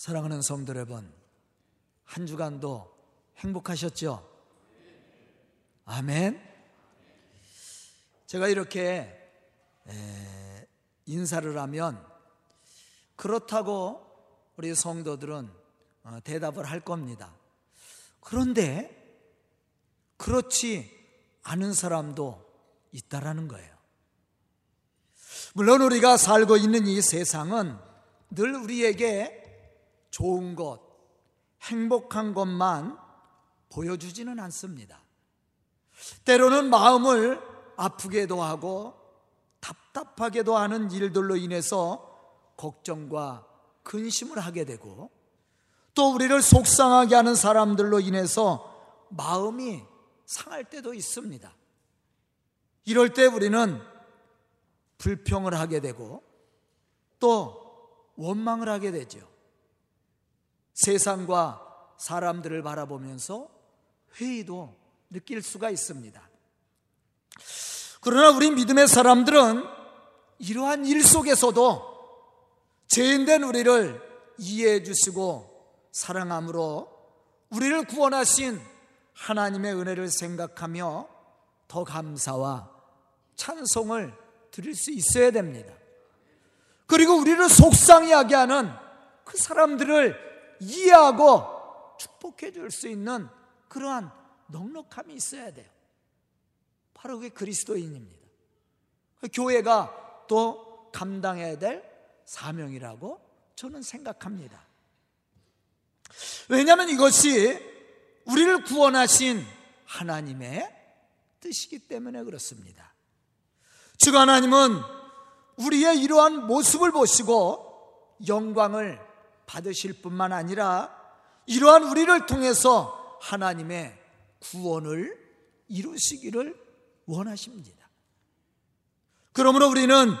사랑하는 성도 여러분, 한 주간도 행복하셨죠? 아멘. 제가 이렇게 인사를 하면 그렇다고 우리 성도들은 어, 대답을 할 겁니다. 그런데 그렇지 않은 사람도 있다라는 거예요. 물론 우리가 살고 있는 이 세상은 늘 우리에게 좋은 것, 행복한 것만 보여주지는 않습니다. 때로는 마음을 아프게도 하고 답답하게도 하는 일들로 인해서 걱정과 근심을 하게 되고 또 우리를 속상하게 하는 사람들로 인해서 마음이 상할 때도 있습니다. 이럴 때 우리는 불평을 하게 되고 또 원망을 하게 되죠. 세상과 사람들을 바라보면서 회의도 느낄 수가 있습니다. 그러나 우리 믿음의 사람들은 이러한 일 속에서도 죄인된 우리를 이해해 주시고 사랑함으로 우리를 구원하신 하나님의 은혜를 생각하며 더 감사와 찬송을 드릴 수 있어야 됩니다. 그리고 우리를 속상하게 하는 그 사람들을 이해하고 축복해 줄 수 있는 그러한 넉넉함이 있어야 돼요. 바로 그게 그리스도인입니다. 그 교회가 또 감당해야 될 사명이라고 저는 생각합니다. 왜냐하면 이것이 우리를 구원하신 하나님의 뜻이기 때문에 그렇습니다. 즉 하나님은 우리의 이러한 모습을 보시고 영광을 받으실 뿐만 아니라 이러한 우리를 통해서 하나님의 구원을 이루시기를 원하십니다. 그러므로 우리는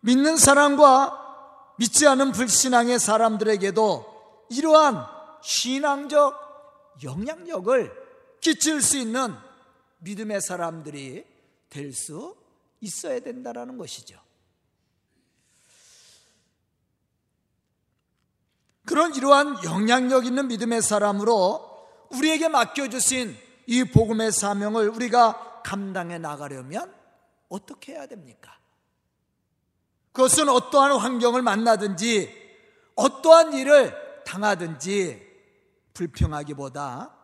믿는 사람과 믿지 않은 불신앙의 사람들에게도 이러한 신앙적 영향력을 끼칠 수 있는 믿음의 사람들이 될 수 있어야 된다는 것이죠. 그런 이러한 영향력 있는 믿음의 사람으로 우리에게 맡겨주신 이 복음의 사명을 우리가 감당해 나가려면 어떻게 해야 됩니까? 그것은 어떠한 환경을 만나든지 어떠한 일을 당하든지 불평하기보다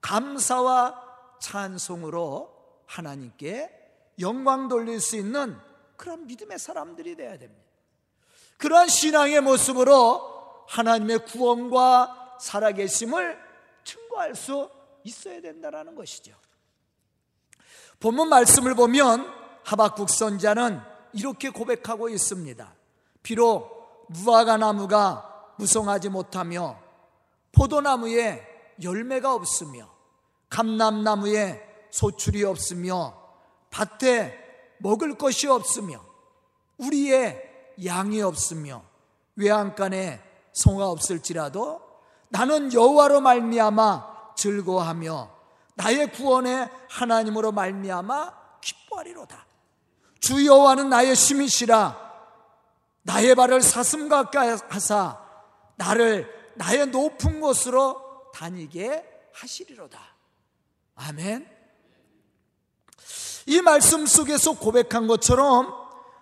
감사와 찬송으로 하나님께 영광 돌릴 수 있는 그런 믿음의 사람들이 되어야 됩니다. 그러한 신앙의 모습으로 하나님의 구원과 살아계심을 증거할 수 있어야 된다는 것이죠. 본문 말씀을 보면 하박국 선자는 이렇게 고백하고 있습니다. 비록 무화과 나무가 무성하지 못하며 포도나무에 열매가 없으며 감람나무에 소출이 없으며 밭에 먹을 것이 없으며 우리의 양이 없으며 외양간에 송아 없을지라도 나는 여호와로 말미암아 즐거워하며 나의 구원의 하나님으로 말미암아 기뻐하리로다. 주 여호와는 나의 심이시라 나의 발을 사슴 가까이 하사 나를 나의 높은 곳으로 다니게 하시리로다. 아멘. 이 말씀 속에서 고백한 것처럼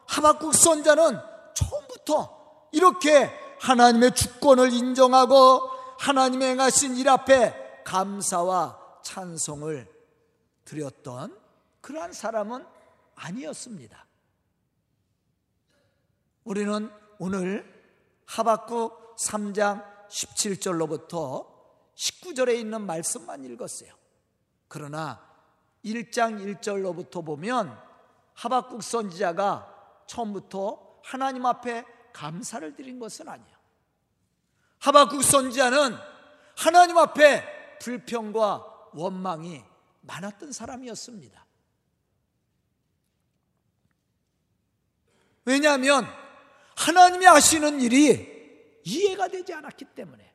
하박국 선자는 처음부터 이렇게 하나님의 주권을 인정하고 하나님의 행하신 일 앞에 감사와 찬송을 드렸던 그러한 사람은 아니었습니다. 우리는 오늘 하박국 3장 17절로부터 19절에 있는 말씀만 읽었어요. 그러나 1장 1절로부터 보면 하박국 선지자가 처음부터 하나님 앞에 감사를 드린 것은 아니에요. 하박국 선지자는 하나님 앞에 불평과 원망이 많았던 사람이었습니다. 왜냐하면 하나님이 하시는 일이 이해가 되지 않았기 때문에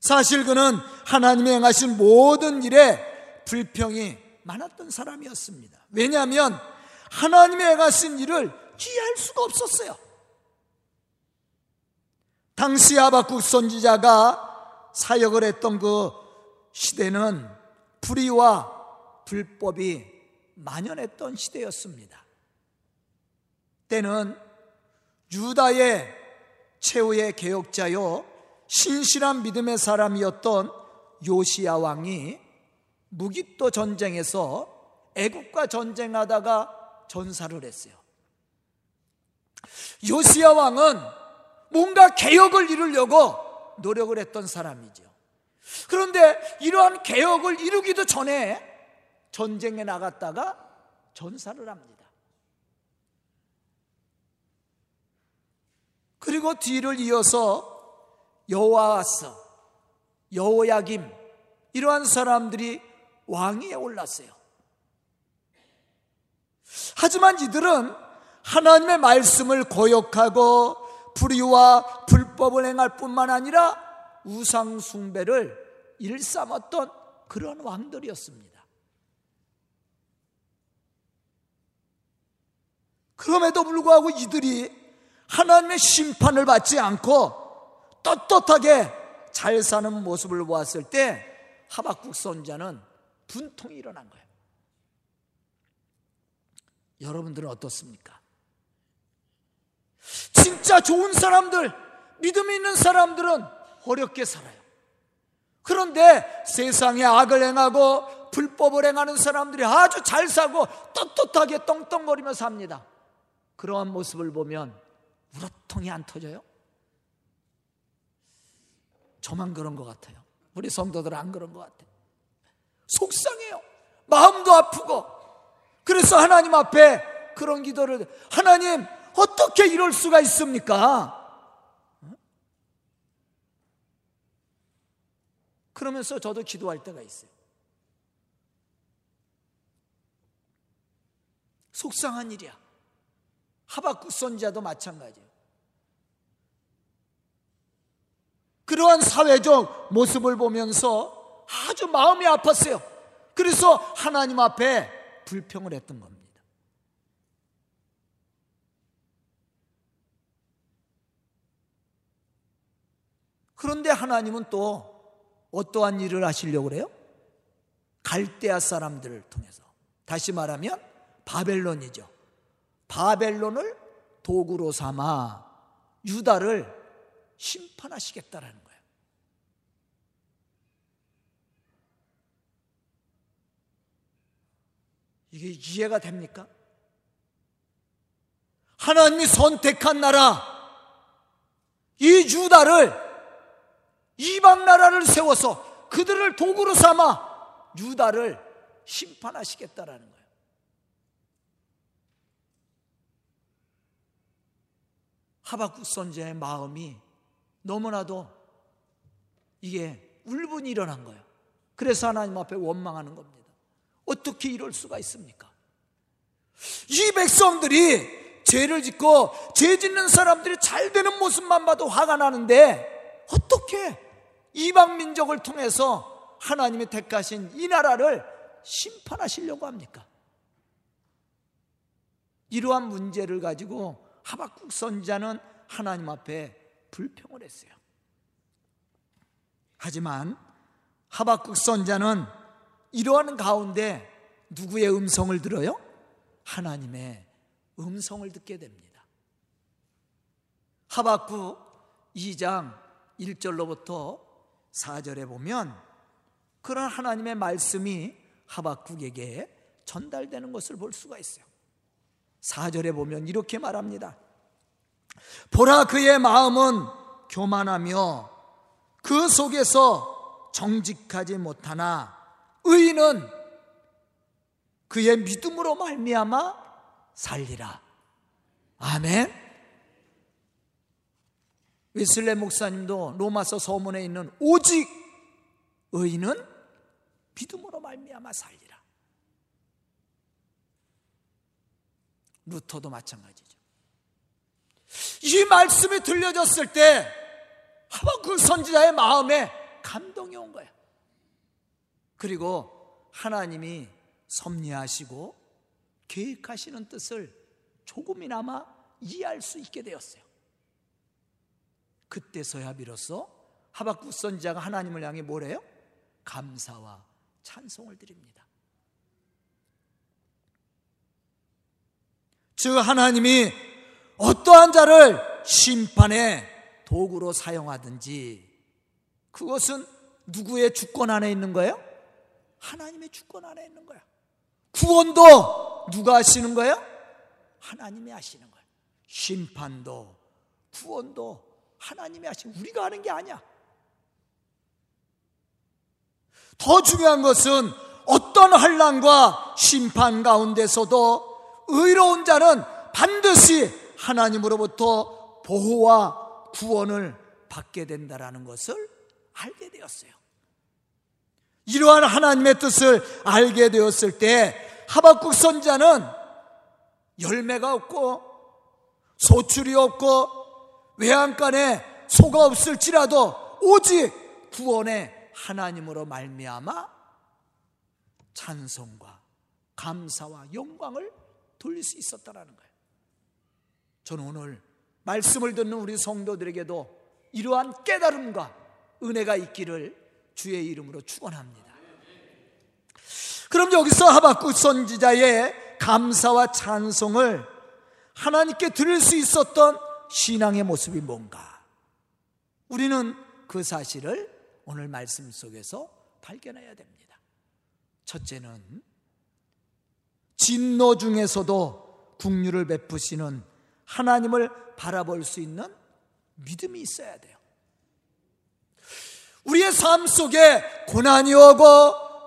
사실 그는 하나님이 행하신 모든 일에 불평이 많았던 사람이었습니다. 왜냐하면 하나님이 행하신 일을 이해할 수가 없었어요. 당시 아바국 선지자가 사역을 했던 그 시대는 불의와 불법이 만연했던 시대였습니다. 때는 유다의 최후의 개혁자요 신실한 믿음의 사람이었던 요시야 왕이 무기또 전쟁에서 애국과 전쟁하다가 전사를 했어요. 요시야 왕은 뭔가 개혁을 이루려고 노력을 했던 사람이죠. 그런데 이러한 개혁을 이루기도 전에 전쟁에 나갔다가 전사를 합니다. 그리고 뒤를 이어서 여호와스, 여호야김 이러한 사람들이 왕위에 올랐어요. 하지만 이들은 하나님의 말씀을 거역하고 불의와 불법을 행할 뿐만 아니라 우상 숭배를 일삼았던 그런 왕들이었습니다. 그럼에도 불구하고 이들이 하나님의 심판을 받지 않고 떳떳하게 잘 사는 모습을 보았을 때 하박국 선자는 분통이 일어난 거예요. 여러분들은 어떻습니까? 진짜 좋은 사람들, 믿음 있는 사람들은 어렵게 살아요. 그런데 세상에 악을 행하고 불법을 행하는 사람들이 아주 잘 사고 떳떳하게 떵떵거리며 삽니다. 그러한 모습을 보면 우러통이 안 터져요? 저만 그런 것 같아요. 우리 성도들 안 그런 것 같아요. 속상해요. 마음도 아프고. 그래서 하나님 앞에 그런 기도를, 하나님, 어떻게 이럴 수가 있습니까? 그러면서 저도 기도할 때가 있어요. 속상한 일이야. 하박국 선지자도 마찬가지예요. 그러한 사회적 모습을 보면서 아주 마음이 아팠어요. 그래서 하나님 앞에 불평을 했던 겁니다. 그런데 하나님은 또 어떠한 일을 하시려고 그래요? 갈대아 사람들을 통해서. 다시 말하면 바벨론이죠. 바벨론을 도구로 삼아 유다를 심판하시겠다라는 거예요. 이게 이해가 됩니까? 하나님이 선택한 나라, 이 유다를 이방 나라를 세워서 그들을 도구로 삼아 유다를 심판하시겠다라는 거예요. 하박국 선지자의 마음이 너무나도 이게 울분이 일어난 거예요. 그래서 하나님 앞에 원망하는 겁니다. 어떻게 이럴 수가 있습니까? 이 백성들이 죄를 짓고 죄 짓는 사람들이 잘 되는 모습만 봐도 화가 나는데 어떻게 이방 민족을 통해서 하나님이 택하신 이 나라를 심판하시려고 합니까? 이러한 문제를 가지고 하박국 선자는 하나님 앞에 불평을 했어요. 하지만 하박국 선자는 이러한 가운데 누구의 음성을 들어요? 하나님의 음성을 듣게 됩니다. 하박국 2장 1절로부터 4절에 보면 그런 하나님의 말씀이 하박국에게 전달되는 것을 볼 수가 있어요. 4절에 보면 이렇게 말합니다. 보라 그의 마음은 교만하며 그 속에서 정직하지 못하나 의인은 그의 믿음으로 말미암아 살리라. 아멘. 위슬레 목사님도 로마서 서문에 있는 오직 의인은 믿음으로 말미암아 살리라. 루터도 마찬가지죠. 이 말씀이 들려졌을 때 하박국 선지자의 마음에 감동이 온 거야. 그리고 하나님이 섭리하시고 계획하시는 뜻을 조금이나마 이해할 수 있게 되었어요. 그때서야 비로소 하박국 선지자가 하나님을 향해 뭐래요? 감사와 찬송을 드립니다. 즉 하나님이 어떠한 자를 심판의 도구로 사용하든지 그것은 누구의 주권 안에 있는 거예요? 하나님의 주권 안에 있는 거야. 구원도 누가 하시는 거예요? 하나님이 하시는 거예요. 심판도 구원도 하나님이 하시는 우리가 하는 게 아니야. 더 중요한 것은 어떤 환란과 심판 가운데서도 의로운 자는 반드시 하나님으로부터 보호와 구원을 받게 된다라는 것을 알게 되었어요. 이러한 하나님의 뜻을 알게 되었을 때 하박국 선자는 열매가 없고 소출이 없고 외양간에 소가 없을지라도 오직 구원의 하나님으로 말미암아 찬송과 감사와 영광을 돌릴 수 있었다라는 거예요. 저는 오늘 말씀을 듣는 우리 성도들에게도 이러한 깨달음과 은혜가 있기를 주의 이름으로 축원합니다. 그럼 여기서 하박국 선지자의 감사와 찬송을 하나님께 들을 수 있었던 신앙의 모습이 뭔가? 우리는 그 사실을 오늘 말씀 속에서 발견해야 됩니다. 첫째는 진노 중에서도 국류를 베푸시는 하나님을 바라볼 수 있는 믿음이 있어야 돼요. 우리의 삶 속에 고난이 오고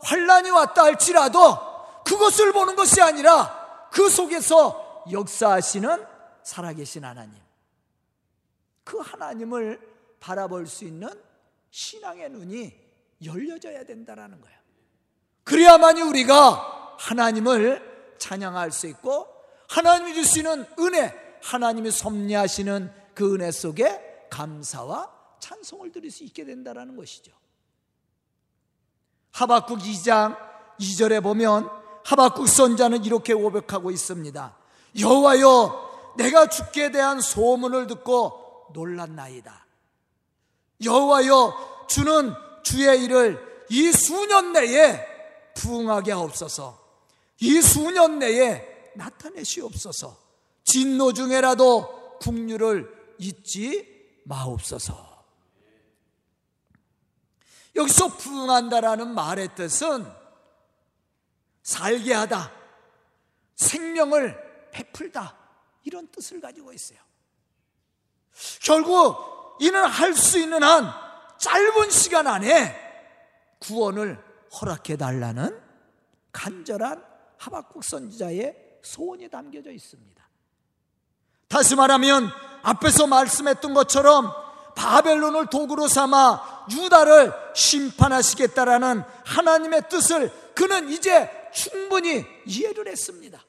환란이 왔다 할지라도 그것을 보는 것이 아니라 그 속에서 역사하시는 살아계신 하나님. 그 하나님을 바라볼 수 있는 신앙의 눈이 열려져야 된다라는 거예요. 그래야만이 우리가 하나님을 찬양할 수 있고 하나님이 주시는 은혜, 하나님이 섭리하시는 그 은혜 속에 감사와 찬송을 드릴 수 있게 된다라는 것이죠. 하박국 2장 2절에 보면 하박국 선자는 이렇게 고백하고 있습니다. 여호와여 내가 주께 대한 소문을 듣고 놀랐나이다. 여호와여 주는 주의 일을 이 수년 내에 부응하게 하옵소서. 이 수년 내에 나타내시옵소서. 진노 중에라도 국류를 잊지 마옵소서. 여기서 부응한다라는 말의 뜻은 살게 하다, 생명을 베풀다 이런 뜻을 가지고 있어요. 결국 이는 할 수 있는 한 짧은 시간 안에 구원을 허락해 달라는 간절한 하박국 선지자의 소원이 담겨져 있습니다. 다시 말하면 앞에서 말씀했던 것처럼 바벨론을 도구로 삼아 유다를 심판하시겠다라는 하나님의 뜻을 그는 이제 충분히 이해를 했습니다.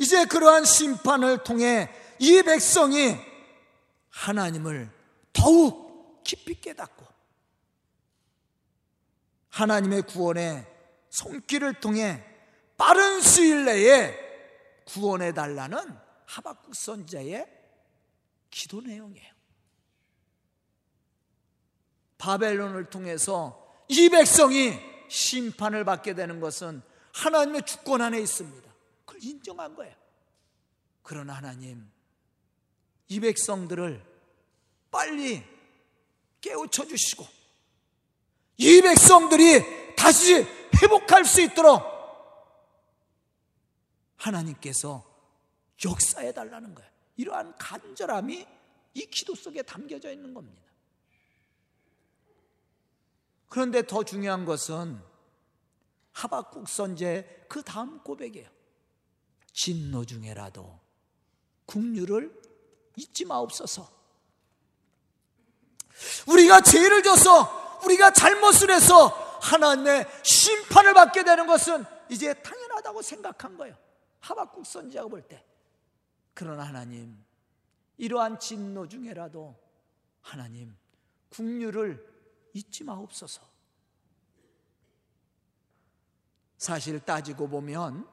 이제 그러한 심판을 통해 이 백성이 하나님을 더욱 깊이 깨닫고 하나님의 구원의 손길을 통해 빠른 시일 내에 구원해 달라는 하박국 선자의 기도 내용이에요. 바벨론을 통해서 이 백성이 심판을 받게 되는 것은 하나님의 주권 안에 있습니다. 그걸 인정한 거예요. 그러나 하나님, 이 백성들을 빨리 깨우쳐 주시고, 이 백성들이 다시 회복할 수 있도록 하나님께서 역사해 달라는 거예요. 이러한 간절함이 이 기도 속에 담겨져 있는 겁니다. 그런데 더 중요한 것은 하박국 선제 그 다음 고백이에요. 진노 중에라도 국류를 잊지 마옵소서. 우리가 죄를 져서 우리가 잘못을 해서 하나님의 심판을 받게 되는 것은 이제 당연하다고 생각한 거예요. 하박국 선지자가 볼 때. 그러나 하나님, 이러한 진노 중에라도 하나님, 국류를 잊지 마옵소서. 사실 따지고 보면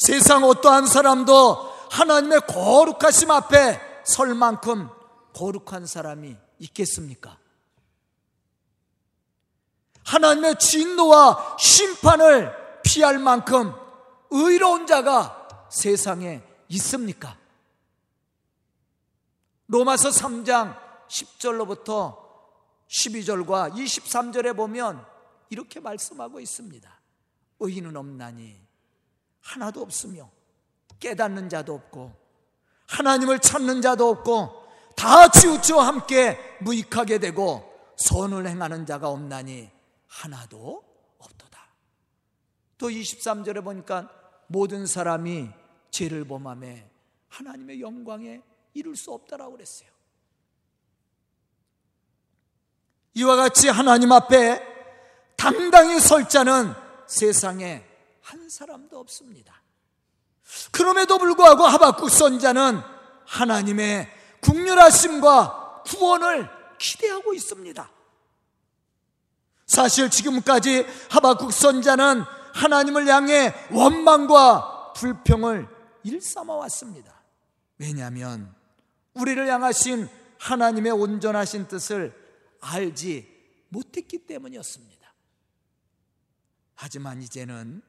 세상 어떠한 사람도 하나님의 거룩하심 앞에 설 만큼 거룩한 사람이 있겠습니까? 하나님의 진노와 심판을 피할 만큼 의로운 자가 세상에 있습니까? 로마서 3장 10절로부터 12절과 23절에 보면 이렇게 말씀하고 있습니다. 의인은 없나니 하나도 없으며 깨닫는 자도 없고 하나님을 찾는 자도 없고 다 치우쳐 함께 무익하게 되고 선을 행하는 자가 없나니 하나도 없도다. 또 23절에 보니까 모든 사람이 죄를 범함에 하나님의 영광에 이룰 수 없다라고 그랬어요. 이와 같이 하나님 앞에 당당히 설 자는 세상에 한 사람도 없습니다. 그럼에도 불구하고 하박국 선자는 하나님의 국률하심과 구원을 기대하고 있습니다. 사실 지금까지 하박국 선자는 하나님을 향해 원망과 불평을 일삼아 왔습니다. 왜냐하면 우리를 향하신 하나님의 온전하신 뜻을 알지 못했기 때문이었습니다. 하지만 이제는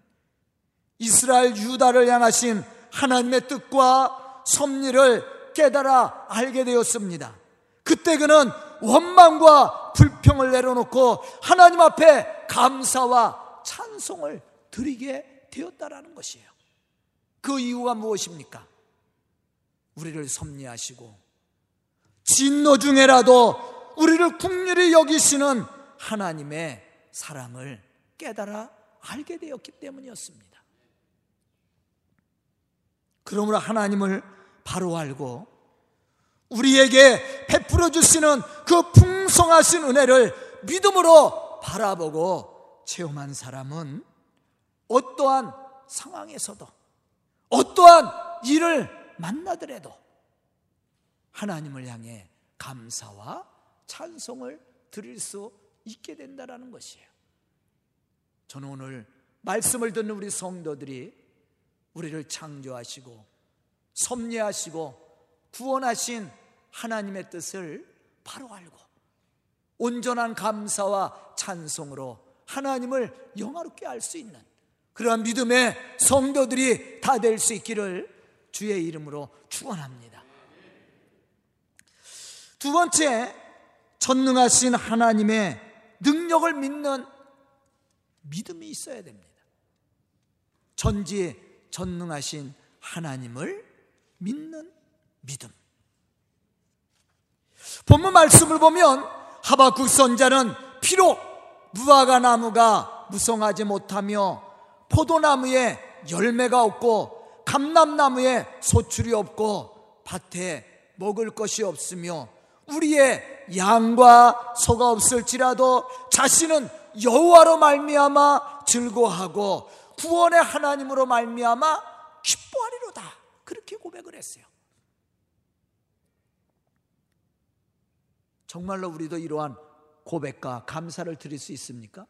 이스라엘 유다를 향하신 하나님의 뜻과 섭리를 깨달아 알게 되었습니다. 그때 그는 원망과 불평을 내려놓고 하나님 앞에 감사와 찬송을 드리게 되었다라는 것이에요. 그 이유가 무엇입니까? 우리를 섭리하시고 진노 중에라도 우리를 국률이 여기시는 하나님의 사랑을 깨달아 알게 되었기 때문이었습니다. 그러므로 하나님을 바로 알고 우리에게 베풀어 주시는 그 풍성하신 은혜를 믿음으로 바라보고 체험한 사람은 어떠한 상황에서도 어떠한 일을 만나더라도 하나님을 향해 감사와 찬송을 드릴 수 있게 된다라는 것이에요. 저는 오늘 말씀을 듣는 우리 성도들이 우리를 창조하시고 섭리하시고 구원하신 하나님의 뜻을 바로 알고 온전한 감사와 찬송으로 하나님을 영화롭게 알 수 있는 그러한 믿음의 성도들이 다 될 수 있기를 주의 이름으로 축원합니다. 두 번째 전능하신 하나님의 능력을 믿는 믿음이 있어야 됩니다. 전지 전능하신 하나님을 믿는 믿음. 본문 말씀을 보면 하박국 선자는 비록 무화과 나무가 무성하지 못하며 포도나무에 열매가 없고 감람나무에 소출이 없고 밭에 먹을 것이 없으며 우리의 양과 소가 없을지라도 자신은 여호와로 말미암아 즐거하고 구원의 하나님으로 말미암아 기뻐하리로다. 그렇게 고백을 했어요. 정말로 우리도 이러한 고백과 감사를 드릴 수 있습니까?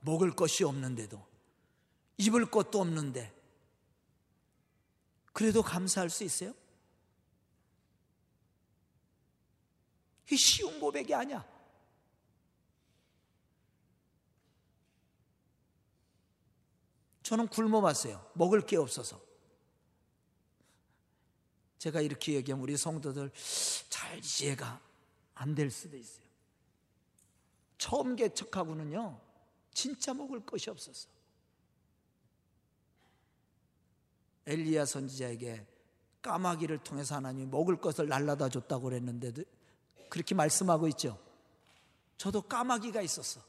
먹을 것이 없는데도 입을 것도 없는데 그래도 감사할 수 있어요? 이게 쉬운 고백이 아니야. 저는 굶어봤어요. 먹을 게 없어서. 제가 이렇게 얘기하면 우리 성도들 잘 이해가 안 될 수도 있어요. 처음 개척하고는요, 진짜 먹을 것이 없었어. 엘리야 선지자에게 까마귀를 통해서 하나님이 먹을 것을 날라다 줬다고 그랬는데도 그렇게 말씀하고 있죠. 저도 까마귀가 있었어.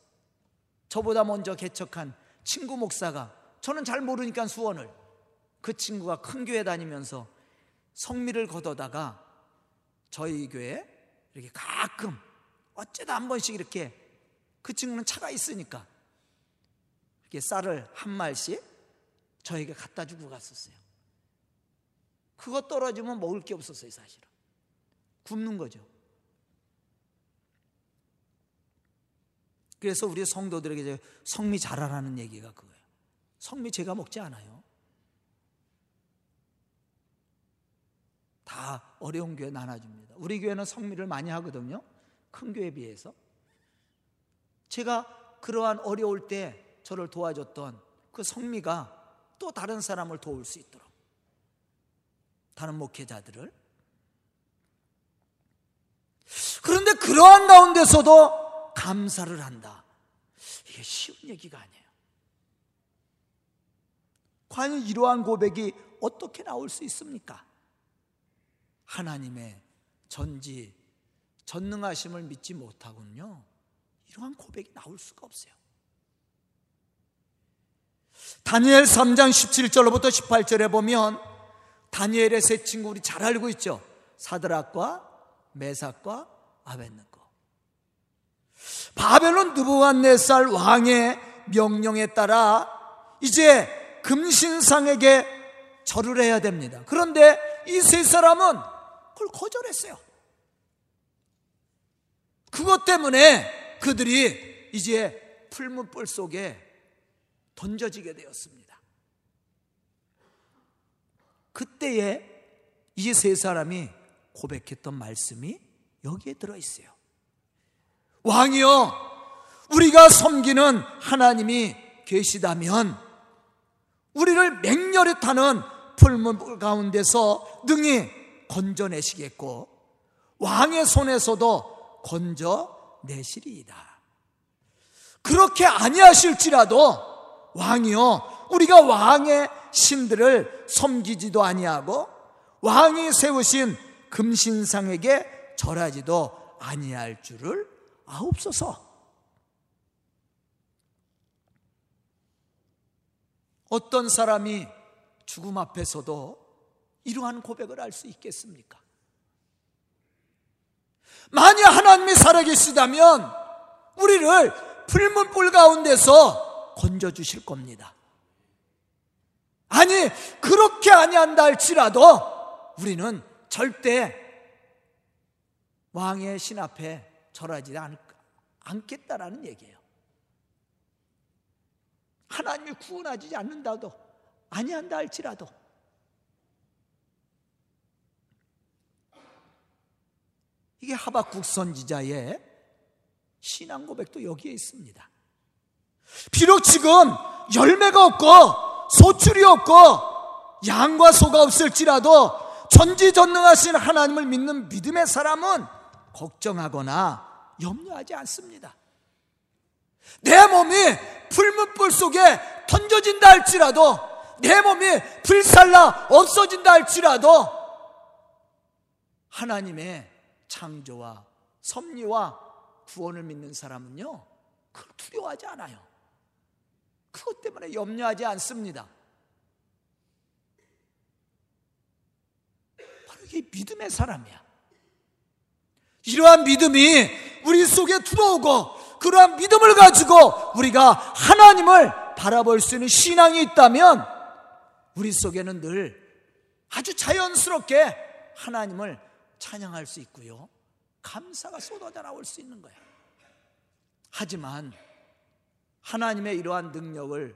저보다 먼저 개척한 친구 목사가 저는 잘 모르니까 수원을 그 친구가 큰 교회 다니면서 성미를 걷어다가 저희 교회 이렇게 가끔 어쩌다 한 번씩 이렇게 그 친구는 차가 있으니까 이렇게 쌀을 한 말씩 저에게 갖다 주고 갔었어요. 그거 떨어지면 먹을 게 없었어요, 사실은. 굶는 거죠. 그래서 우리 성도들에게 성미 잘하라는 얘기가 그거예요. 성미 제가 먹지 않아요. 다 어려운 교회 나눠줍니다. 우리 교회는 성미를 많이 하거든요. 큰 교회에 비해서. 제가 그러한 어려울 때 저를 도와줬던 그 성미가 또 다른 사람을 도울 수 있도록. 다른 목회자들을. 그런데 그러한 가운데서도 감사를 한다. 이게 쉬운 얘기가 아니에요. 과연 이러한 고백이 어떻게 나올 수 있습니까? 하나님의 전지, 전능하심을 믿지 못하군요. 이러한 고백이 나올 수가 없어요. 다니엘 3장 17절로부터 18절에 보면 다니엘의 세 친구 우리 잘 알고 있죠. 사드락과 메삭과 아벤느고. 바벨론 느부갓네살 왕의 명령에 따라 이제 금신상에게 절을 해야 됩니다. 그런데 이 세 사람은 그걸 거절했어요. 그것 때문에 그들이 이제 풀문불 속에 던져지게 되었습니다. 그때에 이 세 사람이 고백했던 말씀이 여기에 들어 있어요. 왕이여, 우리가 섬기는 하나님이 계시다면 우리를 맹렬히 타는 풀문 가운데서 능히 건져내시겠고 왕의 손에서도 건져내시리이다. 그렇게 아니하실지라도 왕이요 우리가 왕의 신들을 섬기지도 아니하고 왕이 세우신 금신상에게 절하지도 아니할 줄을 아옵소서. 어떤 사람이 죽음 앞에서도 이러한 고백을 할 수 있겠습니까? 만약 하나님이 살아계시다면 우리를 풀문불 가운데서 건져주실 겁니다. 아니, 그렇게 아니한다 할지라도 우리는 절대 왕의 신 앞에 절하지 않겠다라는 얘기예요. 하나님이 구원하지 않는다도 아니한다 할지라도 이게 하박국 선지자의 신앙 고백도 여기에 있습니다. 비록 지금 열매가 없고 소출이 없고 양과 소가 없을지라도 전지전능하신 하나님을 믿는 믿음의 사람은 걱정하거나 염려하지 않습니다. 내 몸이 풀문불 속에 던져진다 할지라도 내 몸이 불살라 없어진다 할지라도 하나님의 창조와 섭리와 구원을 믿는 사람은요 그걸 두려워하지 않아요. 그것 때문에 염려하지 않습니다. 바로 이게 믿음의 사람이야. 이러한 믿음이 우리 속에 들어오고 그러한 믿음을 가지고 우리가 하나님을 바라볼 수 있는 신앙이 있다면 우리 속에는 늘 아주 자연스럽게 하나님을 찬양할 수 있고요. 감사가 쏟아져 나올 수 있는 거예요. 하지만 하나님의 이러한 능력을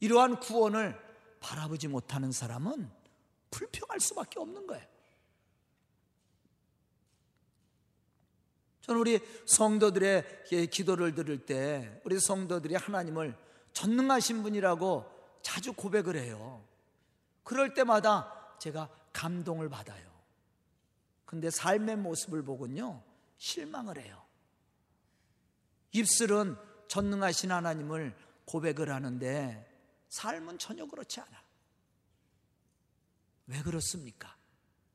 이러한 구원을 바라보지 못하는 사람은 불평할 수밖에 없는 거예요. 저는 우리 성도들의 기도를 들을 때 우리 성도들이 하나님을 전능하신 분이라고 자주 고백을 해요. 그럴 때마다 제가 감동을 받아요. 근데 삶의 모습을 보군요. 실망을 해요. 입술은 전능하신 하나님을 고백을 하는데 삶은 전혀 그렇지 않아. 왜 그렇습니까?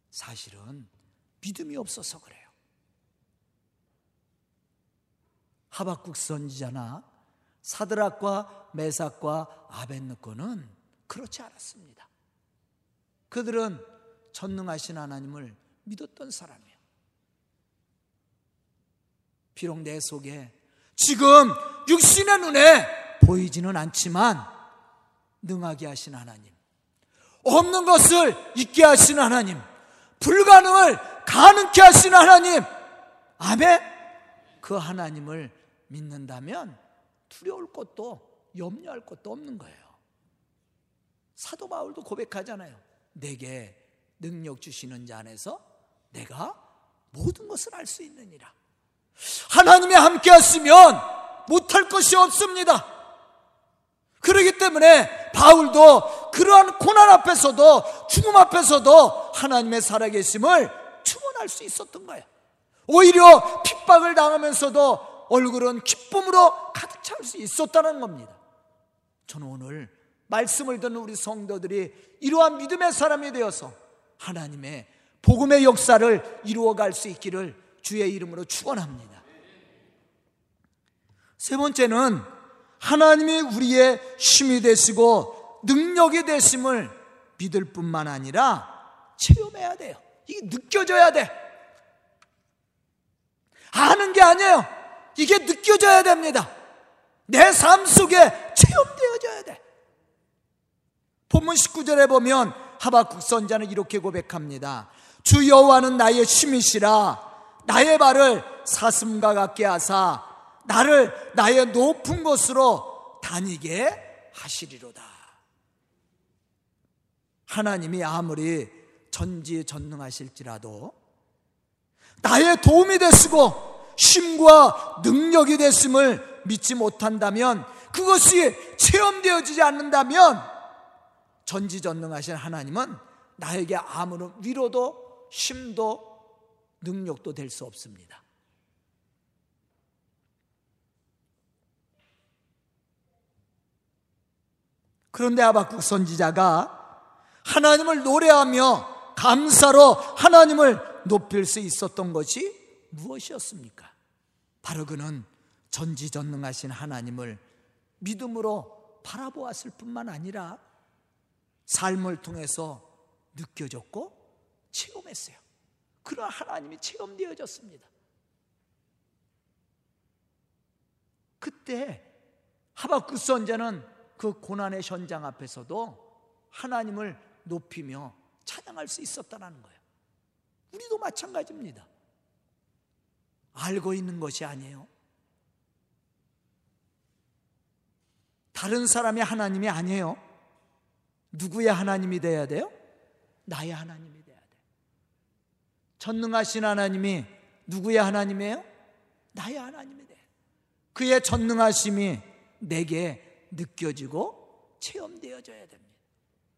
사실은 믿음이 없어서 그래요. 하박국 선지자나 사드락과 메삭과 아벤느코는 그렇지 않았습니다. 그들은 전능하신 하나님을 믿었던 사람이에요. 비록 내 속에 지금 육신의 눈에 보이지는 않지만 능하게 하신 하나님, 없는 것을 있게 하신 하나님, 불가능을 가능케 하신 하나님, 아멘. 그 하나님을 믿는다면 두려울 것도 염려할 것도 없는 거예요. 사도 바울도 고백하잖아요. 내게 능력 주시는 자 안에서 내가 모든 것을 알 수 있느니라. 하나님이 함께 하시면 못할 것이 없습니다. 그러기 때문에 바울도 그러한 고난 앞에서도 죽음 앞에서도 하나님의 살아계심을 충원할 수 있었던 거예요. 오히려 핍박을 당하면서도 얼굴은 기쁨으로 가득 찰 수 있었다는 겁니다. 저는 오늘 말씀을 듣는 우리 성도들이 이러한 믿음의 사람이 되어서 하나님의 복음의 역사를 이루어갈 수 있기를 주의 이름으로 축원합니다. 세 번째는 하나님이 우리의 힘이 되시고 능력이 되심을 믿을 뿐만 아니라 체험해야 돼요. 이게 느껴져야 돼. 아는 게 아니에요. 이게 느껴져야 됩니다. 내 삶 속에 체험되어져야 돼. 본문 19절에 보면 하박국 선자는 이렇게 고백합니다. 주 여호와는 나의 힘이시라 나의 발을 사슴과 같게 하사 나를 나의 높은 곳으로 다니게 하시리로다. 하나님이 아무리 전지전능하실지라도 나의 도움이 되시고 힘과 능력이 됐음을 믿지 못한다면 그것이 체험되어지지 않는다면 전지전능하신 하나님은 나에게 아무런 위로도 힘도 능력도 될 수 없습니다. 그런데 아바국 선지자가 하나님을 노래하며 감사로 하나님을 높일 수 있었던 것이 무엇이었습니까? 바로 그는 전지전능하신 하나님을 믿음으로 바라보았을 뿐만 아니라 삶을 통해서 느껴졌고 체험했어요. 그런 하나님이 체험되어졌습니다. 그때 하박국 선자는 그 고난의 현장 앞에서도 하나님을 높이며 찬양할 수 있었다는 거예요. 우리도 마찬가지입니다. 알고 있는 것이 아니에요. 다른 사람의 하나님이 아니에요. 누구의 하나님이 돼야 돼요? 나의 하나님이 돼야 돼. 전능하신 하나님이 누구의 하나님이에요? 나의 하나님이 돼. 그의 전능하심이 내게 느껴지고 체험되어져야 됩니다.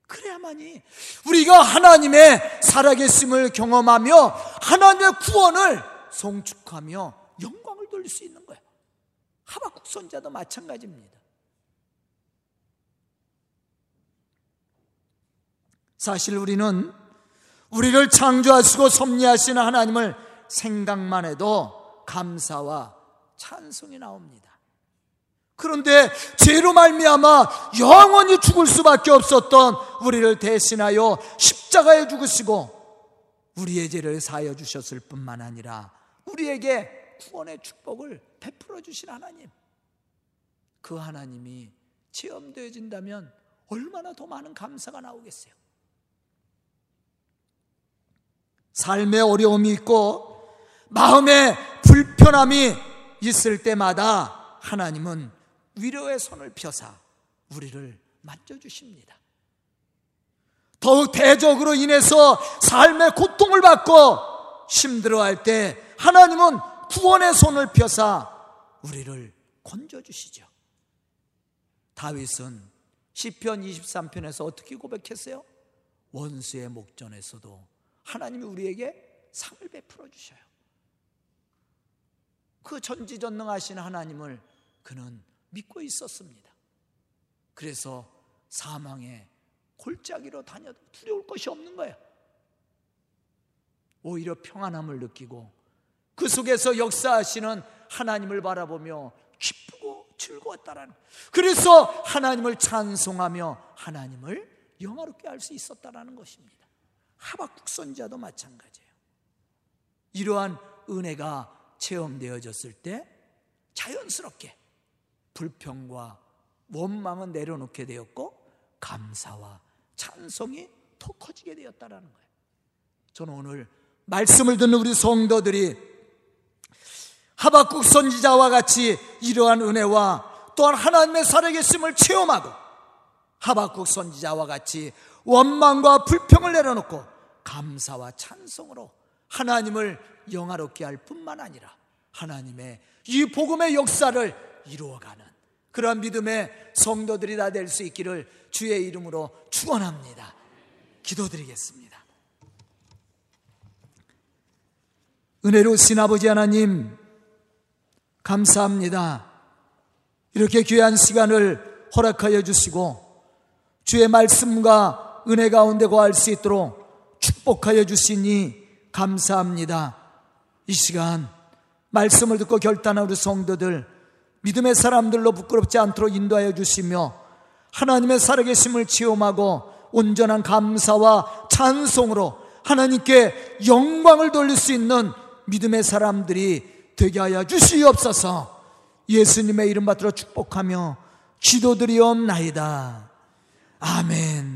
그래야만이 우리가 하나님의 살아계심을 경험하며 하나님의 구원을 송축하며 영광을 돌릴 수 있는 거예요. 하박국 선자도 마찬가지입니다. 사실 우리는 우리를 창조하시고 섭리하시는 하나님을 생각만 해도 감사와 찬송이 나옵니다. 그런데 죄로 말미암아 영원히 죽을 수밖에 없었던 우리를 대신하여 십자가에 죽으시고 우리의 죄를 사여 주셨을 뿐만 아니라 우리에게 구원의 축복을 베풀어 주신 하나님. 그 하나님이 체험되어진다면 얼마나 더 많은 감사가 나오겠어요. 삶의 어려움이 있고 마음의 불편함이 있을 때마다 하나님은 위로의 손을 펴사 우리를 만져주십니다. 더욱 대적으로 인해서 삶의 고통을 받고 힘들어할 때 하나님은 구원의 손을 펴사 우리를 건져 주시죠. 다윗은 시편 23편에서 어떻게 고백했어요? 원수의 목전에서도 하나님이 우리에게 상을 베풀어 주셔요. 그 전지전능하신 하나님을 그는 믿고 있었습니다. 그래서 사망의 골짜기로 다녀도 두려울 것이 없는 거예요. 오히려 평안함을 느끼고 그 속에서 역사하시는 하나님을 바라보며 기쁘고 즐거웠다라는 그래서 하나님을 찬송하며 하나님을 영화롭게 할 수 있었다라는 것입니다. 하박국 선자도 마찬가지예요. 이러한 은혜가 체험되어졌을 때 자연스럽게 불평과 원망은 내려놓게 되었고 감사와 찬송이 더 커지게 되었다라는 거예요. 저는 오늘 말씀을 듣는 우리 성도들이 하박국 선지자와 같이 이러한 은혜와 또한 하나님의 살아계심을 체험하고 하박국 선지자와 같이 원망과 불평을 내려놓고 감사와 찬송으로 하나님을 영화롭게 할 뿐만 아니라 하나님의 이 복음의 역사를 이루어가는 그러한 믿음의 성도들이 다 될 수 있기를 주의 이름으로 축원합니다. 기도드리겠습니다. 은혜로우신 아버지 하나님 감사합니다. 이렇게 귀한 시간을 허락하여 주시고 주의 말씀과 은혜 가운데 거할 수 있도록 축복하여 주시니 감사합니다. 이 시간 말씀을 듣고 결단한 우리 성도들 믿음의 사람들로 부끄럽지 않도록 인도하여 주시며 하나님의 살아계심을 체험하고 온전한 감사와 찬송으로 하나님께 영광을 돌릴 수 있는 믿음의 사람들이 되게 하여 주시옵소서 예수님의 이름 받들어 축복하며 기도드리옵나이다. 아멘.